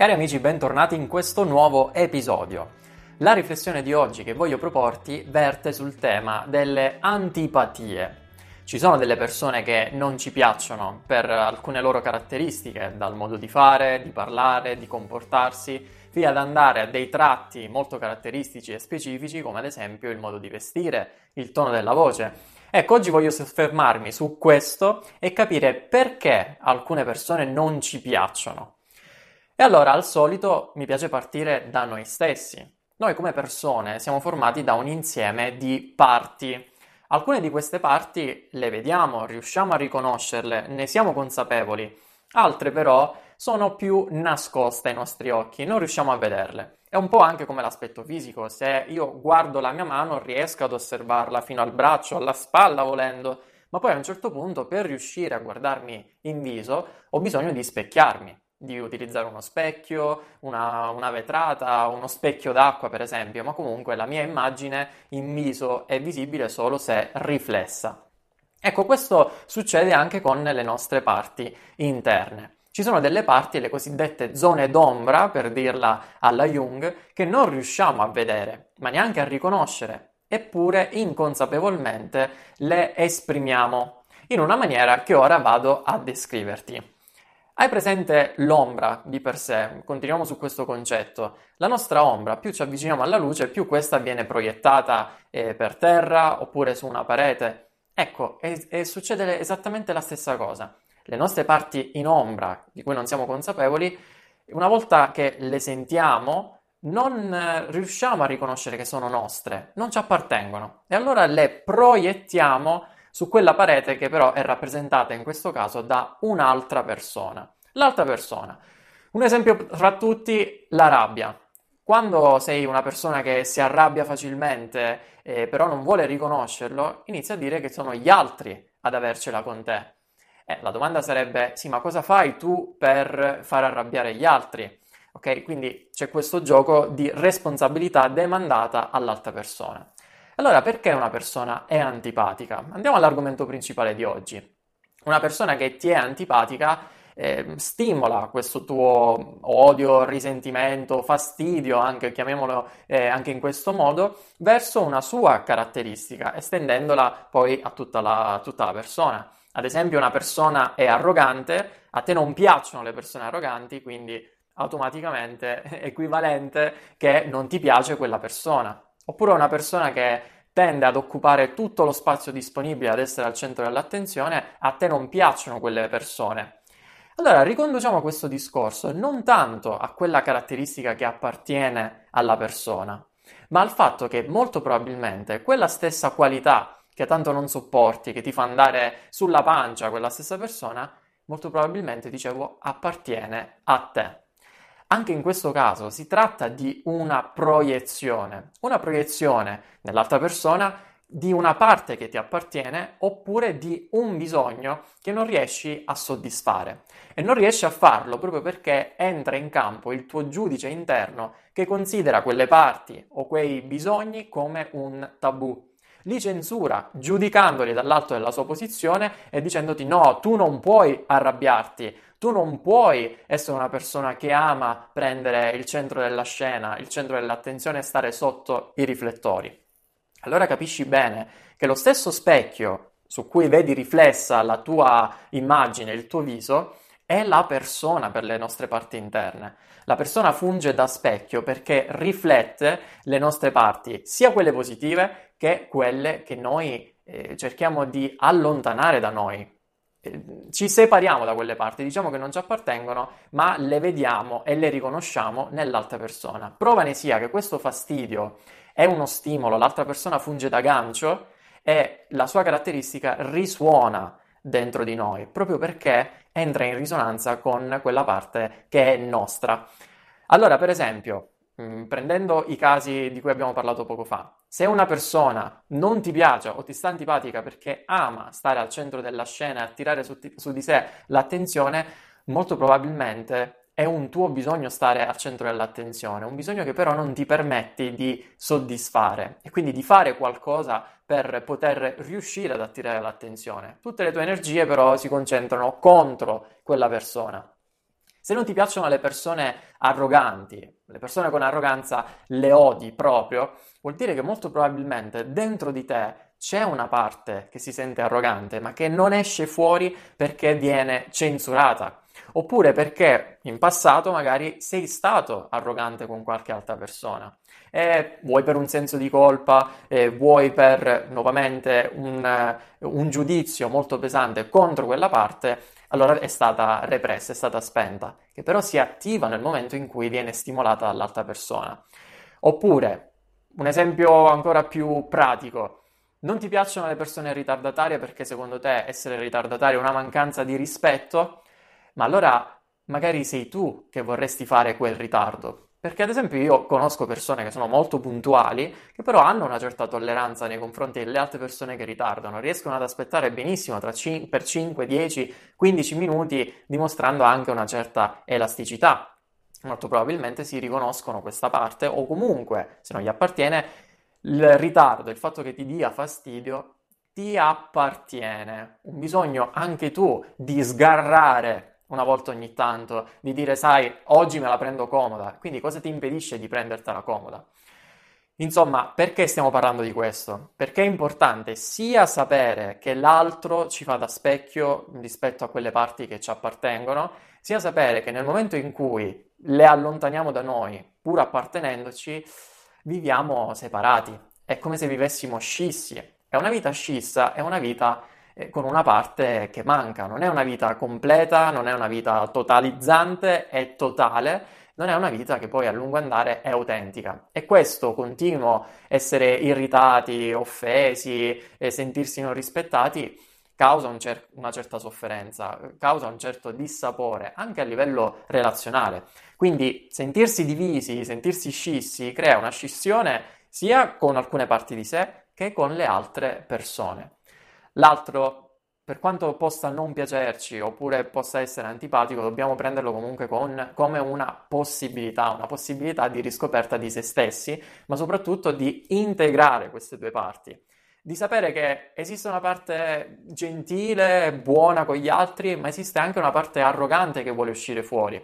Cari amici, bentornati in questo nuovo episodio. La riflessione di oggi che voglio proporti verte sul tema delle antipatie. Ci sono delle persone che non ci piacciono per alcune loro caratteristiche, dal modo di fare, di parlare, di comportarsi, fino ad andare a dei tratti molto caratteristici e specifici, come ad esempio il modo di vestire, il tono della voce. Ecco, oggi voglio soffermarmi su questo e capire perché alcune persone non ci piacciono. E allora, al solito, mi piace partire da noi stessi. Noi come persone siamo formati da un insieme di parti. Alcune di queste parti le vediamo, riusciamo a riconoscerle, ne siamo consapevoli. Altre però sono più nascoste ai nostri occhi, non riusciamo a vederle. È un po' anche come l'aspetto fisico, se io guardo la mia mano riesco ad osservarla fino al braccio, alla spalla volendo, ma poi a un certo punto per riuscire a guardarmi in viso ho bisogno di specchiarmi di utilizzare uno specchio, una, una, vetrata, uno specchio d'acqua per esempio, ma comunque la mia immagine in viso è visibile solo se riflessa. Ecco, questo succede anche con le nostre parti interne. Ci sono delle parti, le cosiddette zone d'ombra, per dirla alla Jung, che non riusciamo a vedere, ma neanche a riconoscere, eppure inconsapevolmente le esprimiamo in una maniera che ora vado a descriverti. Hai presente l'ombra di per sé? Continuiamo su questo concetto. La nostra ombra, più ci avviciniamo alla luce, più questa viene proiettata eh, per terra oppure su una parete. Ecco, e, e succede esattamente la stessa cosa. Le nostre parti in ombra, di cui non siamo consapevoli, una volta che le sentiamo, non eh, riusciamo a riconoscere che sono nostre, non ci appartengono. E allora le proiettiamo su quella parete che però è rappresentata in questo caso da un'altra persona. L'altra persona. Un esempio fra tutti, la rabbia. Quando sei una persona che si arrabbia facilmente, eh, però non vuole riconoscerlo, inizia a dire che sono gli altri ad avercela con te. Eh, la domanda sarebbe: sì, ma cosa fai tu per far arrabbiare gli altri? Ok, quindi c'è questo gioco di responsabilità demandata all'altra persona. Allora, perché una persona è antipatica? Andiamo all'argomento principale di oggi. Una persona che ti è antipatica eh, stimola questo tuo odio, risentimento, fastidio, anche chiamiamolo eh, anche in questo modo, verso una sua caratteristica, estendendola poi a tutta la, tutta la persona. Ad esempio, una persona è arrogante, a te non piacciono le persone arroganti, quindi automaticamente è equivalente che non ti piace quella persona. Oppure una persona che tende ad occupare tutto lo spazio disponibile, ad essere al centro dell'attenzione, a te non piacciono quelle persone. Allora, riconduciamo questo discorso non tanto a quella caratteristica che appartiene alla persona, ma al fatto che molto probabilmente quella stessa qualità che tanto non sopporti, che ti fa andare sulla pancia quella stessa persona, molto probabilmente, dicevo, appartiene a te. Anche in questo caso si tratta di una proiezione, una proiezione nell'altra persona di una parte che ti appartiene oppure di un bisogno che non riesci a soddisfare. E non riesci a farlo proprio perché entra in campo il tuo giudice interno che considera quelle parti o quei bisogni come un tabù. Li censura, giudicandoli dall'alto della sua posizione e dicendoti no, tu non puoi arrabbiarti, tu non puoi essere una persona che ama prendere il centro della scena, il centro dell'attenzione e stare sotto i riflettori. Allora capisci bene che lo stesso specchio su cui vedi riflessa la tua immagine, il tuo viso, è la persona per le nostre parti interne. La persona funge da specchio perché riflette le nostre parti, sia quelle positive che quelle che noi eh, cerchiamo di allontanare da noi, ci separiamo da quelle parti, diciamo che non ci appartengono, ma le vediamo e le riconosciamo nell'altra persona. Prova ne sia che questo fastidio è uno stimolo, l'altra persona funge da gancio e la sua caratteristica risuona dentro di noi, proprio perché entra in risonanza con quella parte che è nostra. Allora, per esempio, Mm, prendendo i casi di cui abbiamo parlato poco fa, se una persona non ti piace o ti sta antipatica perché ama stare al centro della scena e attirare su, ti, su di sé l'attenzione, molto probabilmente è un tuo bisogno stare al centro dell'attenzione, un bisogno che però non ti permetti di soddisfare e quindi di fare qualcosa per poter riuscire ad attirare l'attenzione. Tutte le tue energie però si concentrano contro quella persona. Se non ti piacciono le persone arroganti, le persone con arroganza le odi proprio, vuol dire che molto probabilmente dentro di te c'è una parte che si sente arrogante, ma che non esce fuori perché viene censurata. Oppure perché in passato magari sei stato arrogante con qualche altra persona. E vuoi per un senso di colpa, eh, vuoi per nuovamente un, un giudizio molto pesante contro quella parte, allora è stata repressa, è stata spenta, che però si attiva nel momento in cui viene stimolata dall'altra persona. Oppure, un esempio ancora più pratico, non ti piacciono le persone ritardatarie perché secondo te essere ritardatario è una mancanza di rispetto, ma allora magari sei tu che vorresti fare quel ritardo. Perché ad esempio io conosco persone che sono molto puntuali, che però hanno una certa tolleranza nei confronti delle altre persone che ritardano, riescono ad aspettare benissimo cin- per 5, 10, 15 minuti, dimostrando anche una certa elasticità. Molto probabilmente si riconoscono questa parte o comunque, se non gli appartiene, il ritardo, il fatto che ti dia fastidio, ti appartiene. Un bisogno anche tu di sgarrare una volta ogni tanto, di dire, sai, oggi me la prendo comoda. Quindi cosa ti impedisce di prendertela comoda? Insomma, perché stiamo parlando di questo? Perché è importante sia sapere che l'altro ci fa da specchio rispetto a quelle parti che ci appartengono, sia sapere che nel momento in cui le allontaniamo da noi, pur appartenendoci, viviamo separati. È come se vivessimo scissi. È una vita scissa, è una vita con una parte che manca. Non è una vita completa, non è una vita totalizzante, è totale, non è una vita che poi a lungo andare è autentica. E questo continuo essere irritati, offesi, sentirsi non rispettati causa un cer- una certa sofferenza, causa un certo dissapore anche a livello relazionale. Quindi sentirsi divisi, sentirsi scissi, crea una scissione sia con alcune parti di sé che con le altre persone. L'altro, per quanto possa non piacerci oppure possa essere antipatico, dobbiamo prenderlo comunque con, come una possibilità, una possibilità di riscoperta di se stessi, ma soprattutto di integrare queste due parti di sapere che esiste una parte gentile, buona con gli altri, ma esiste anche una parte arrogante che vuole uscire fuori.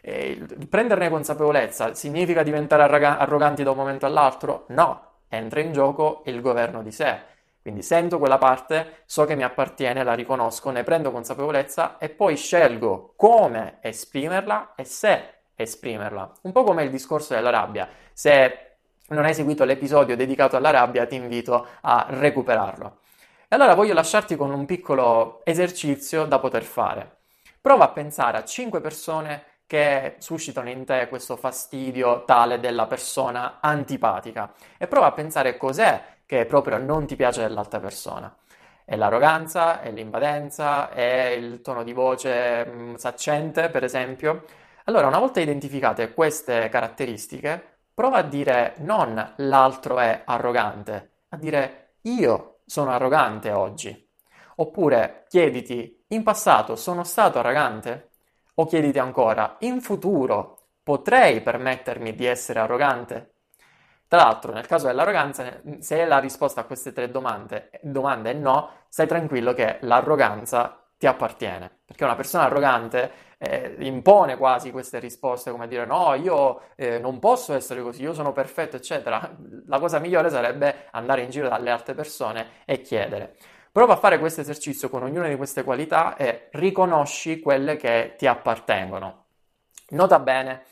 E prenderne consapevolezza significa diventare arroganti da un momento all'altro? No, entra in gioco il governo di sé. Quindi sento quella parte, so che mi appartiene, la riconosco, ne prendo consapevolezza e poi scelgo come esprimerla e se esprimerla. Un po' come il discorso della rabbia. Se non hai seguito l'episodio dedicato alla rabbia, ti invito a recuperarlo. E allora voglio lasciarti con un piccolo esercizio da poter fare. Prova a pensare a 5 persone che suscitano in te questo fastidio tale della persona antipatica e prova a pensare cos'è che proprio non ti piace dell'altra persona. È l'arroganza, è l'invadenza, è il tono di voce mh, mm, saccente, per esempio. Allora, una volta identificate queste caratteristiche, prova a dire non l'altro è arrogante, a dire io sono arrogante oggi. Oppure chiediti in passato sono stato arrogante? O chiediti ancora in futuro potrei permettermi di essere arrogante? Tra l'altro, nel caso dell'arroganza, se la risposta a queste tre domande, domande è no, stai tranquillo che l'arroganza ti appartiene. Perché una persona arrogante eh, impone quasi queste risposte, come dire no, io eh, non posso essere così, io sono perfetto, eccetera. La cosa migliore sarebbe andare in giro dalle altre persone e chiedere. Prova a fare questo esercizio con ognuna di queste qualità e riconosci quelle che ti appartengono. Nota bene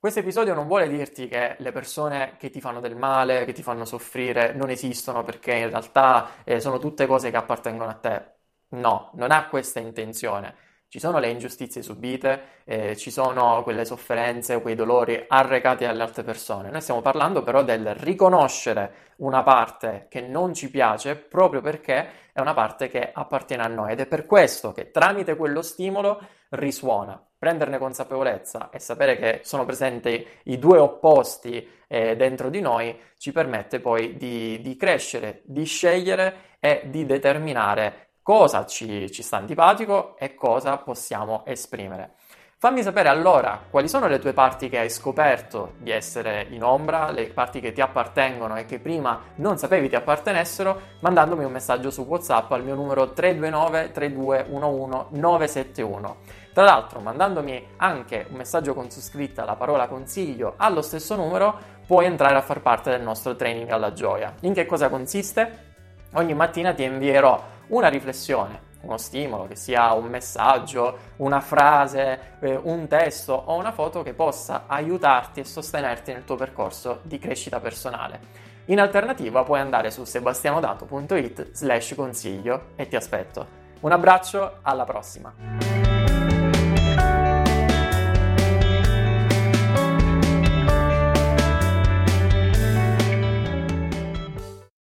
questo episodio non vuole dirti che le persone che ti fanno del male, che ti fanno soffrire, non esistono perché in realtà eh, sono tutte cose che appartengono a te. No, non ha questa intenzione. Ci sono le ingiustizie subite, eh, ci sono quelle sofferenze, quei dolori arrecati alle altre persone. Noi stiamo parlando però del riconoscere una parte che non ci piace proprio perché è una parte che appartiene a noi ed è per questo che tramite quello stimolo risuona. Prenderne consapevolezza e sapere che sono presenti i due opposti eh, dentro di noi ci permette poi di, di crescere, di scegliere e di determinare cosa ci, ci sta antipatico e cosa possiamo esprimere. Fammi sapere allora quali sono le tue parti che hai scoperto di essere in ombra, le parti che ti appartengono e che prima non sapevi ti appartenessero, mandandomi un messaggio su WhatsApp al mio numero 329 3211 971. Tra l'altro, mandandomi anche un messaggio con su scritta la parola consiglio allo stesso numero, puoi entrare a far parte del nostro training alla gioia. In che cosa consiste? Ogni mattina ti invierò una riflessione uno stimolo, che sia un messaggio, una frase, eh, un testo o una foto che possa aiutarti e sostenerti nel tuo percorso di crescita personale. In alternativa puoi andare su sebastianodato.it slash consiglio e ti aspetto. Un abbraccio, alla prossima!